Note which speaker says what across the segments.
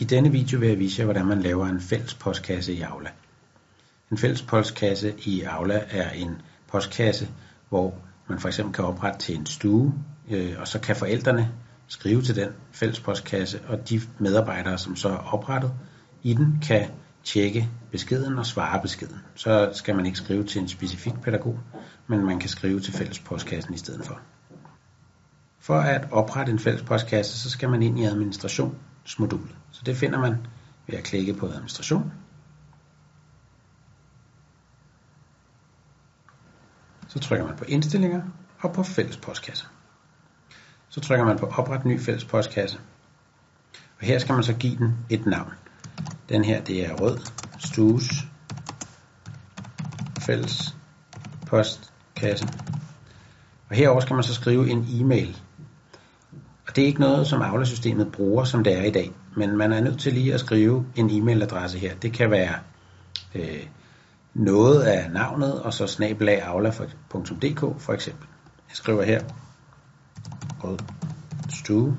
Speaker 1: I denne video vil jeg vise jer, hvordan man laver en fælles postkasse i Aula. En fælles postkasse i Aula er en postkasse, hvor man for eksempel kan oprette til en stue, øh, og så kan forældrene skrive til den fælles postkasse, og de medarbejdere, som så er oprettet i den, kan tjekke beskeden og svare beskeden. Så skal man ikke skrive til en specifik pædagog, men man kan skrive til fælles postkassen i stedet for. For at oprette en fælles postkasse, så skal man ind i administrationsmodulet. Så det finder man ved at klikke på administration. Så trykker man på indstillinger og på fælles postkasse. Så trykker man på opret ny fælles postkasse. Og her skal man så give den et navn. Den her det er rød stues fælles postkasse. Og herover skal man så skrive en e-mail. Og det er ikke noget, som Aula-systemet bruger, som det er i dag. Men man er nødt til lige at skrive en e-mailadresse her. Det kan være øh, noget af navnet, og så snabelagaula.dk for eksempel. Jeg skriver her rød stue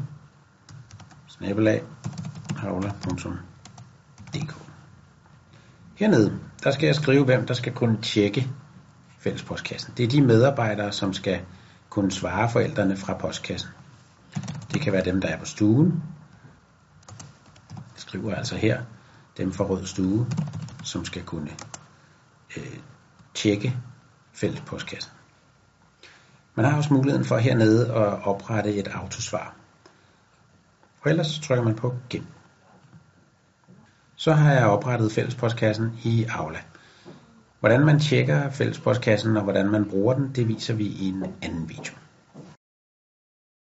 Speaker 1: snabelagaula.dk. Hernede, der skal jeg skrive, hvem der skal kunne tjekke fællespostkassen. Det er de medarbejdere, som skal kunne svare forældrene fra postkassen. Det kan være dem, der er på stuen. Jeg skriver altså her, dem fra Rød Stue, som skal kunne øh, tjekke fællespostkassen. Man har også muligheden for hernede at oprette et autosvar. Og ellers trykker man på Gem. Så har jeg oprettet fællespostkassen i Aula. Hvordan man tjekker fællespostkassen og hvordan man bruger den, det viser vi i en anden video.